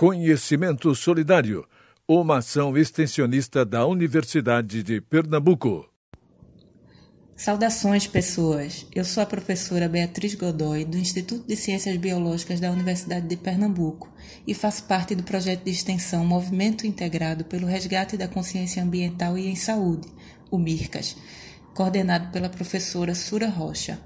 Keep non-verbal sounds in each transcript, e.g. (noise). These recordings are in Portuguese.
Conhecimento Solidário, uma ação extensionista da Universidade de Pernambuco. Saudações, pessoas! Eu sou a professora Beatriz Godoy, do Instituto de Ciências Biológicas da Universidade de Pernambuco, e faço parte do projeto de extensão Movimento Integrado pelo Resgate da Consciência Ambiental e em Saúde, o MIRCAS, coordenado pela professora Sura Rocha.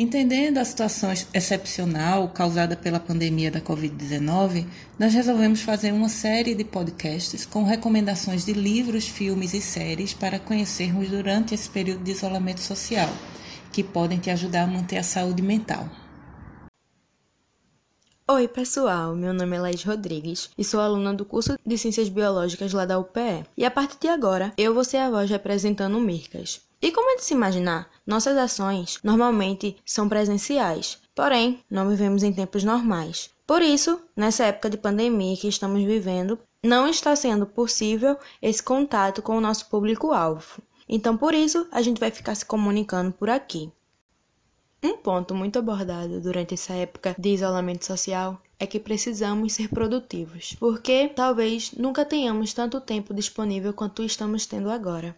Entendendo a situação excepcional causada pela pandemia da Covid-19, nós resolvemos fazer uma série de podcasts com recomendações de livros, filmes e séries para conhecermos durante esse período de isolamento social, que podem te ajudar a manter a saúde mental. Oi, pessoal. Meu nome é Laís Rodrigues e sou aluna do curso de Ciências Biológicas lá da UPE. E a partir de agora, eu vou ser a voz representando o MIRCAS. E como é de se imaginar, nossas ações normalmente são presenciais, porém, não vivemos em tempos normais. Por isso, nessa época de pandemia que estamos vivendo, não está sendo possível esse contato com o nosso público-alvo. Então, por isso, a gente vai ficar se comunicando por aqui. Um ponto muito abordado durante essa época de isolamento social é que precisamos ser produtivos, porque talvez nunca tenhamos tanto tempo disponível quanto estamos tendo agora.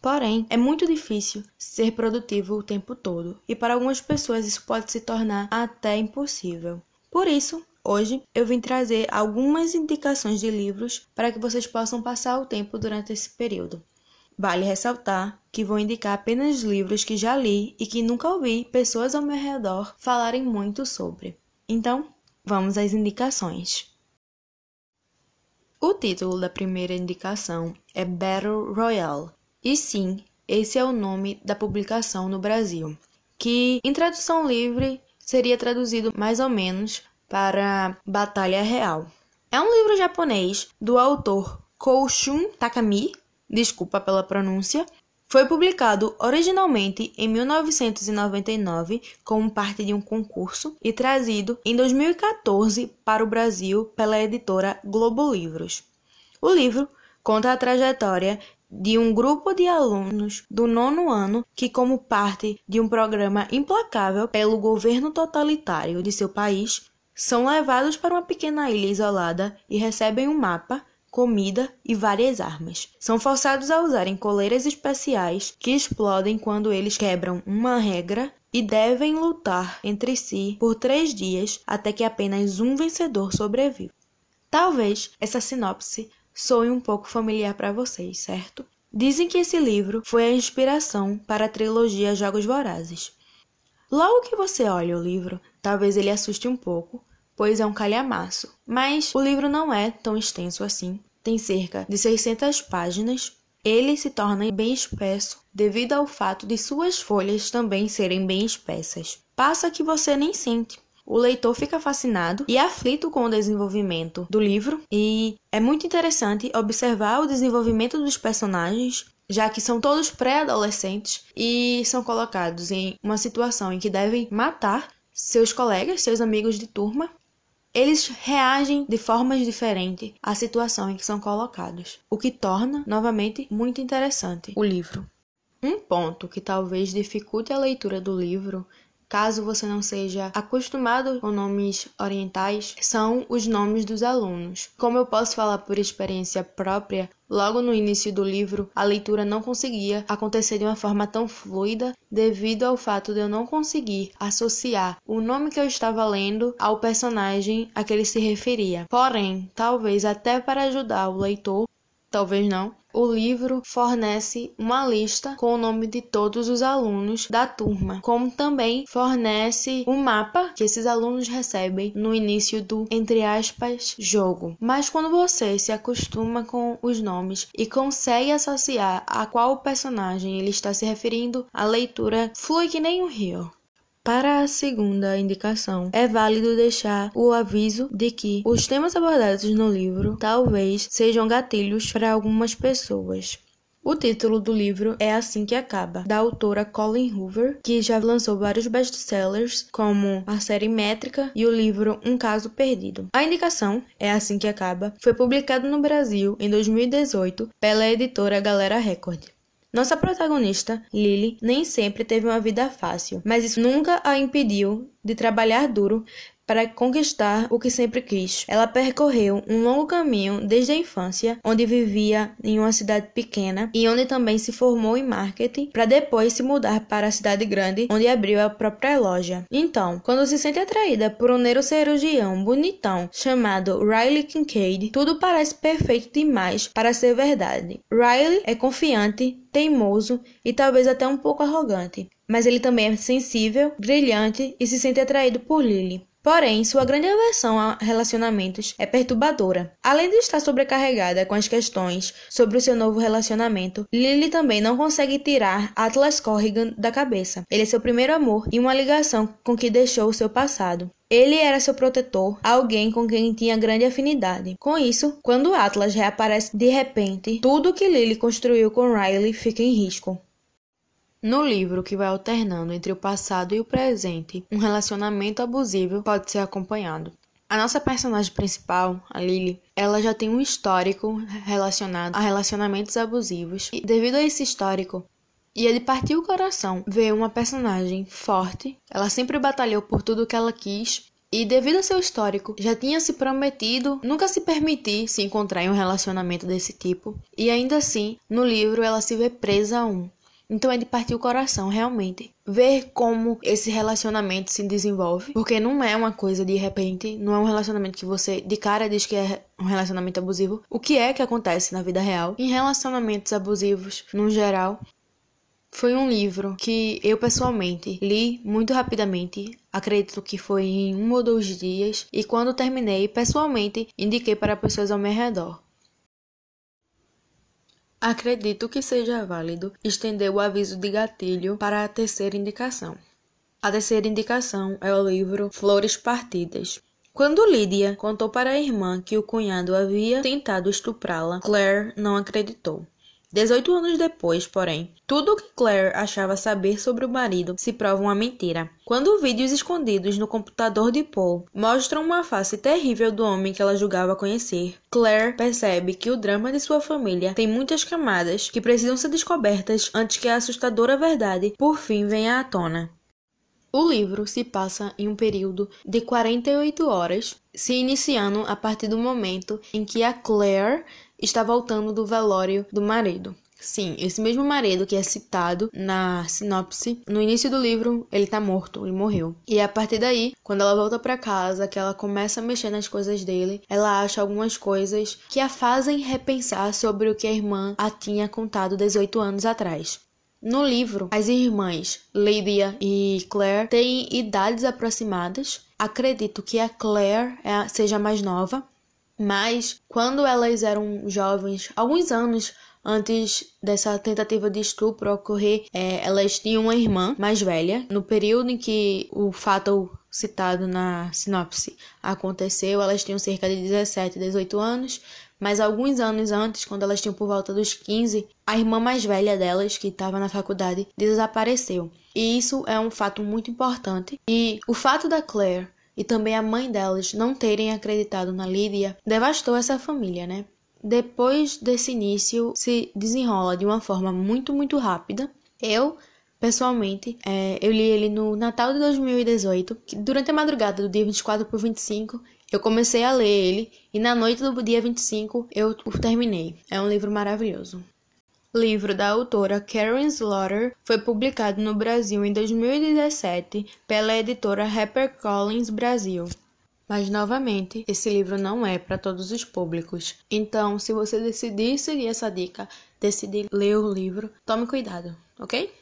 Porém, é muito difícil ser produtivo o tempo todo, e para algumas pessoas isso pode se tornar até impossível. Por isso, hoje eu vim trazer algumas indicações de livros para que vocês possam passar o tempo durante esse período. Vale ressaltar que vou indicar apenas livros que já li e que nunca ouvi pessoas ao meu redor falarem muito sobre. Então, vamos às indicações. O título da primeira indicação é Battle Royale, e sim, esse é o nome da publicação no Brasil, que em tradução livre seria traduzido mais ou menos para Batalha Real. É um livro japonês do autor Koushun Takami, desculpa pela pronúncia, foi publicado originalmente em 1999 como parte de um concurso e trazido em 2014 para o Brasil pela editora Globo Livros. O livro conta a trajetória de um grupo de alunos do nono ano que, como parte de um programa implacável pelo governo totalitário de seu país, são levados para uma pequena ilha isolada e recebem um mapa, comida e várias armas. São forçados a usarem coleiras especiais que explodem quando eles quebram uma regra e devem lutar entre si por três dias até que apenas um vencedor sobreviva. Talvez essa sinopse soe um pouco familiar para vocês, certo? Dizem que esse livro foi a inspiração para a trilogia Jogos Vorazes. Logo que você olha o livro, talvez ele assuste um pouco, pois é um calhamaço, mas o livro não é tão extenso assim. Tem cerca de 600 páginas. Ele se torna bem espesso devido ao fato de suas folhas também serem bem espessas. Passa que você nem sente o leitor fica fascinado e aflito com o desenvolvimento do livro, e é muito interessante observar o desenvolvimento dos personagens, já que são todos pré-adolescentes e são colocados em uma situação em que devem matar seus colegas, seus amigos de turma. Eles reagem de formas diferentes à situação em que são colocados, o que torna, novamente, muito interessante o livro. Um ponto que talvez dificulte a leitura do livro caso você não seja acostumado com nomes orientais, são os nomes dos alunos. Como eu posso falar por experiência própria, logo no início do livro, a leitura não conseguia acontecer de uma forma tão fluida devido ao fato de eu não conseguir associar o nome que eu estava lendo ao personagem a que ele se referia. Porém, talvez até para ajudar o leitor, talvez não, o livro fornece uma lista com o nome de todos os alunos da turma, como também fornece um mapa que esses alunos recebem no início do, entre aspas, jogo. Mas quando você se acostuma com os nomes e consegue associar a qual personagem ele está se referindo, a leitura flui que nem um rio. Para a segunda indicação, é válido deixar o aviso de que os temas abordados no livro talvez sejam gatilhos para algumas pessoas. O título do livro é Assim que Acaba, da autora Colin Hoover, que já lançou vários best-sellers, como a série Métrica e o livro Um Caso Perdido. A indicação é Assim que Acaba foi publicado no Brasil em 2018 pela editora Galera Record. Nossa protagonista, Lily, nem sempre teve uma vida fácil, mas isso nunca a impediu de trabalhar duro para conquistar o que sempre quis. Ela percorreu um longo caminho desde a infância, onde vivia em uma cidade pequena e onde também se formou em marketing, para depois se mudar para a cidade grande, onde abriu a própria loja. Então, quando se sente atraída por um neurocirurgião bonitão chamado Riley Kincaid, tudo parece perfeito demais para ser verdade. Riley é confiante, teimoso e talvez até um pouco arrogante, mas ele também é sensível, brilhante e se sente atraído por Lily. Porém, sua grande aversão a relacionamentos é perturbadora. Além de estar sobrecarregada com as questões sobre o seu novo relacionamento, Lily também não consegue tirar Atlas Corrigan da cabeça. Ele é seu primeiro amor e uma ligação com que deixou o seu passado. Ele era seu protetor, alguém com quem tinha grande afinidade. Com isso, quando Atlas reaparece de repente, tudo que Lily construiu com Riley fica em risco. No livro, que vai alternando entre o passado e o presente, um relacionamento abusivo pode ser acompanhado. A nossa personagem principal, a Lily, ela já tem um histórico relacionado a relacionamentos abusivos e devido a esse histórico, ia de partir o coração ver uma personagem forte, ela sempre batalhou por tudo que ela quis e devido ao seu histórico, já tinha se prometido nunca se permitir se encontrar em um relacionamento desse tipo, e ainda assim, no livro ela se vê presa a um. Então é de partir o coração, realmente. Ver como esse relacionamento se desenvolve. Porque não é uma coisa de repente, não é um relacionamento que você de cara diz que é um relacionamento abusivo. O que é que acontece na vida real? Em relacionamentos abusivos, no geral, foi um livro que eu pessoalmente li muito rapidamente, acredito que foi em um ou dois dias, e quando terminei, pessoalmente indiquei para pessoas ao meu redor. Acredito que seja válido estender o aviso de gatilho para a terceira indicação. A terceira indicação é o livro Flores Partidas. Quando Lydia contou para a irmã que o cunhado havia tentado estuprá-la, Claire não acreditou. 18 anos depois, porém, tudo o que Claire achava saber sobre o marido se prova uma mentira. Quando vídeos escondidos no computador de Paul mostram uma face terrível do homem que ela julgava conhecer, Claire percebe que o drama de sua família tem muitas camadas que precisam ser descobertas antes que a assustadora verdade por fim venha à tona. O livro se passa em um período de 48 horas, se iniciando a partir do momento em que a Claire está voltando do velório do marido. Sim, esse mesmo marido que é citado na sinopse, no início do livro, ele tá morto, ele morreu. E a partir daí, quando ela volta para casa, que ela começa a mexer nas coisas dele, ela acha algumas coisas que a fazem repensar sobre o que a irmã a tinha contado 18 anos atrás. No livro, as irmãs Lydia e Claire têm idades aproximadas. Acredito que a Claire é seja mais nova, mas quando elas eram jovens, alguns anos antes dessa tentativa de estupro ocorrer, é, elas tinham uma irmã mais velha. No período em que o fato citado na sinopse aconteceu, elas tinham cerca de 17, 18 anos. Mas alguns anos antes, quando elas tinham por volta dos 15, a irmã mais velha delas, que estava na faculdade, desapareceu. E isso é um fato muito importante. E o fato da Claire e também a mãe delas não terem acreditado na Lídia devastou essa família, né? Depois desse início, se desenrola de uma forma muito, muito rápida. Eu, pessoalmente, é, eu li ele no Natal de 2018, que durante a madrugada do dia 24 por 25, eu comecei a ler ele e na noite do dia 25 eu o terminei. É um livro maravilhoso livro da autora Karen Slaughter foi publicado no Brasil em 2017 pela editora HarperCollins Brasil. Mas novamente, esse livro não é para todos os públicos. Então, se você decidir seguir essa dica, decidir ler o livro, tome cuidado, ok?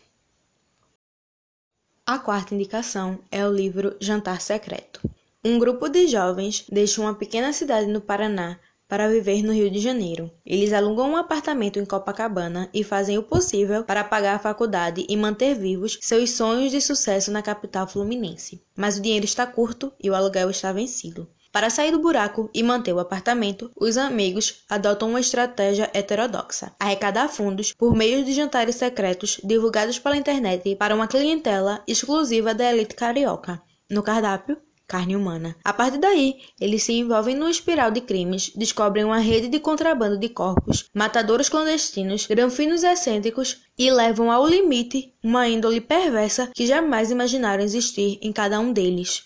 A quarta indicação é o livro Jantar Secreto. Um grupo de jovens deixa uma pequena cidade no Paraná para viver no Rio de Janeiro. Eles alugam um apartamento em Copacabana e fazem o possível para pagar a faculdade e manter vivos seus sonhos de sucesso na capital fluminense. Mas o dinheiro está curto e o aluguel está vencido. Para sair do buraco e manter o apartamento, os amigos adotam uma estratégia heterodoxa: arrecadar fundos por meio de jantares secretos divulgados pela internet para uma clientela exclusiva da elite carioca. No cardápio, carne humana. A partir daí, eles se envolvem numa espiral de crimes, descobrem uma rede de contrabando de corpos, matadores clandestinos, granfinos excêntricos e levam ao limite uma índole perversa que jamais imaginaram existir em cada um deles.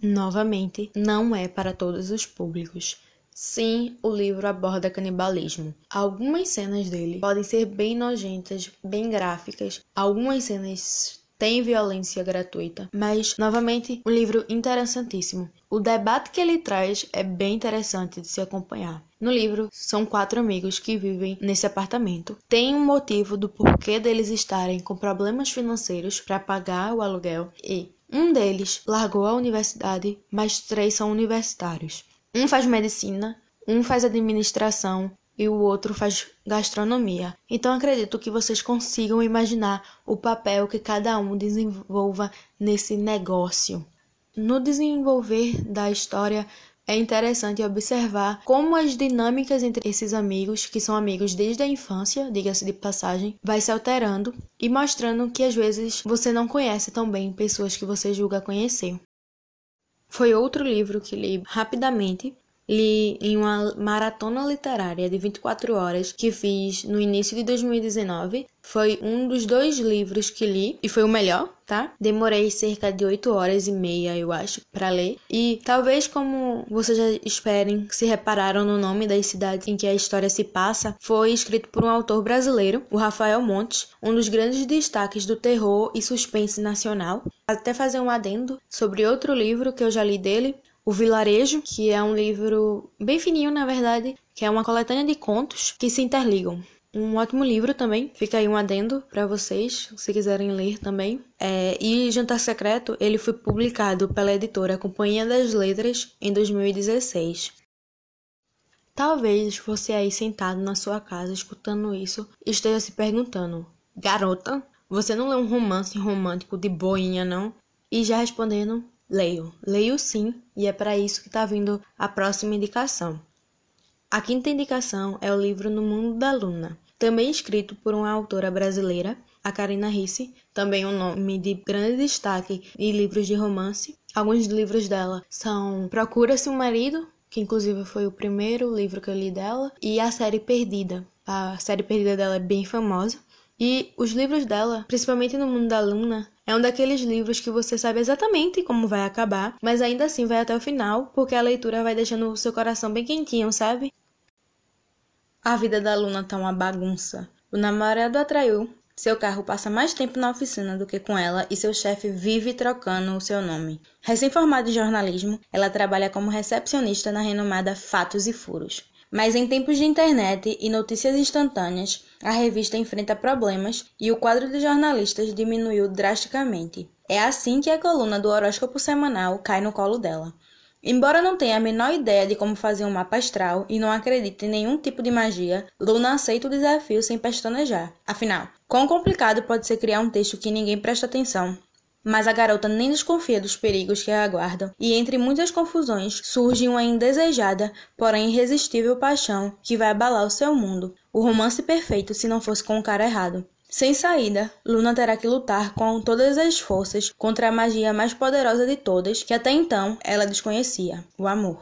Novamente, não é para todos os públicos. Sim, o livro aborda canibalismo. Algumas cenas dele podem ser bem nojentas, bem gráficas. Algumas cenas têm violência gratuita, mas novamente um livro interessantíssimo. O debate que ele traz é bem interessante de se acompanhar. No livro, são quatro amigos que vivem nesse apartamento. Tem um motivo do porquê deles estarem com problemas financeiros para pagar o aluguel e um deles largou a universidade, mas três são universitários. Um faz medicina, um faz administração e o outro faz gastronomia. Então acredito que vocês consigam imaginar o papel que cada um desenvolva nesse negócio. No desenvolver da história, é interessante observar como as dinâmicas entre esses amigos, que são amigos desde a infância, diga-se de passagem, vai se alterando e mostrando que às vezes você não conhece tão bem pessoas que você julga conhecer. Foi outro livro que li rapidamente. Li em uma maratona literária de 24 horas que fiz no início de 2019. Foi um dos dois livros que li e foi o melhor, tá? Demorei cerca de 8 horas e meia, eu acho, para ler. E talvez como vocês já esperem, se repararam no nome das cidades em que a história se passa, foi escrito por um autor brasileiro, o Rafael Montes, um dos grandes destaques do terror e suspense nacional. Até fazer um adendo sobre outro livro que eu já li dele, O Vilarejo, que é um livro bem fininho, na verdade, que é uma coletânea de contos que se interligam. Um ótimo livro também, fica aí um adendo para vocês, se quiserem ler também. É, e Jantar Secreto, ele foi publicado pela editora Companhia das Letras em 2016. Talvez você aí sentado na sua casa escutando isso esteja se perguntando: Garota, você não lê um romance romântico de boinha, não? E já respondendo, leio. Leio sim, e é para isso que está vindo a próxima indicação. A quinta indicação é o livro No Mundo da Luna, também escrito por uma autora brasileira, a Karina Risse, também um nome de grande destaque em livros de romance. Alguns livros dela são Procura-se um Marido, que inclusive foi o primeiro livro que eu li dela, e A Série Perdida. A série perdida dela é bem famosa. E os livros dela, principalmente no mundo da Luna, é um daqueles livros que você sabe exatamente como vai acabar, mas ainda assim vai até o final, porque a leitura vai deixando o seu coração bem quentinho, sabe? A vida da Luna tá uma bagunça. O namorado atraiu, seu carro passa mais tempo na oficina do que com ela e seu chefe vive trocando o seu nome. Recém-formada em jornalismo, ela trabalha como recepcionista na renomada Fatos e Furos. Mas em tempos de internet e notícias instantâneas, a revista enfrenta problemas e o quadro de jornalistas diminuiu drasticamente. É assim que a coluna do horóscopo semanal cai no colo dela. Embora não tenha a menor ideia de como fazer um mapa astral e não acredite em nenhum tipo de magia, Luna aceita o desafio sem pestanejar. Afinal, quão complicado pode ser criar um texto que ninguém presta atenção? Mas a garota nem desconfia dos perigos que a aguardam, e entre muitas confusões surge uma indesejada, porém irresistível paixão que vai abalar o seu mundo. O romance perfeito se não fosse com o cara errado. Sem saída, Luna terá que lutar com todas as forças contra a magia mais poderosa de todas, que até então ela desconhecia: o amor.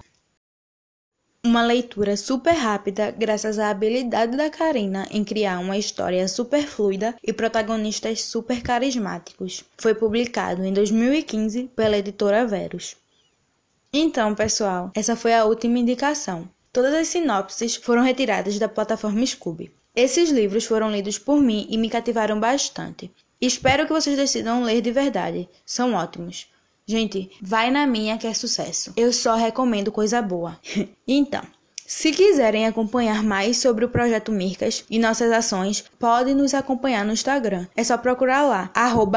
Uma leitura super rápida, graças à habilidade da Karina em criar uma história super fluida e protagonistas super carismáticos. Foi publicado em 2015 pela editora Verus. Então, pessoal, essa foi a última indicação. Todas as sinopses foram retiradas da plataforma Scooby. Esses livros foram lidos por mim e me cativaram bastante. Espero que vocês decidam ler de verdade. São ótimos. Gente, vai na minha que é sucesso. Eu só recomendo coisa boa. (laughs) então, se quiserem acompanhar mais sobre o projeto Mircas e nossas ações, podem nos acompanhar no Instagram. É só procurar lá,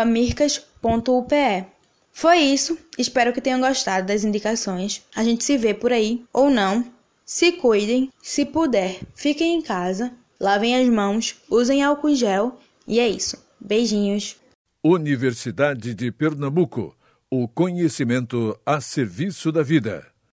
mircas.upe. Foi isso. Espero que tenham gostado das indicações. A gente se vê por aí ou não. Se cuidem, se puder, fiquem em casa, lavem as mãos, usem álcool gel e é isso. Beijinhos. Universidade de Pernambuco o conhecimento a serviço da vida.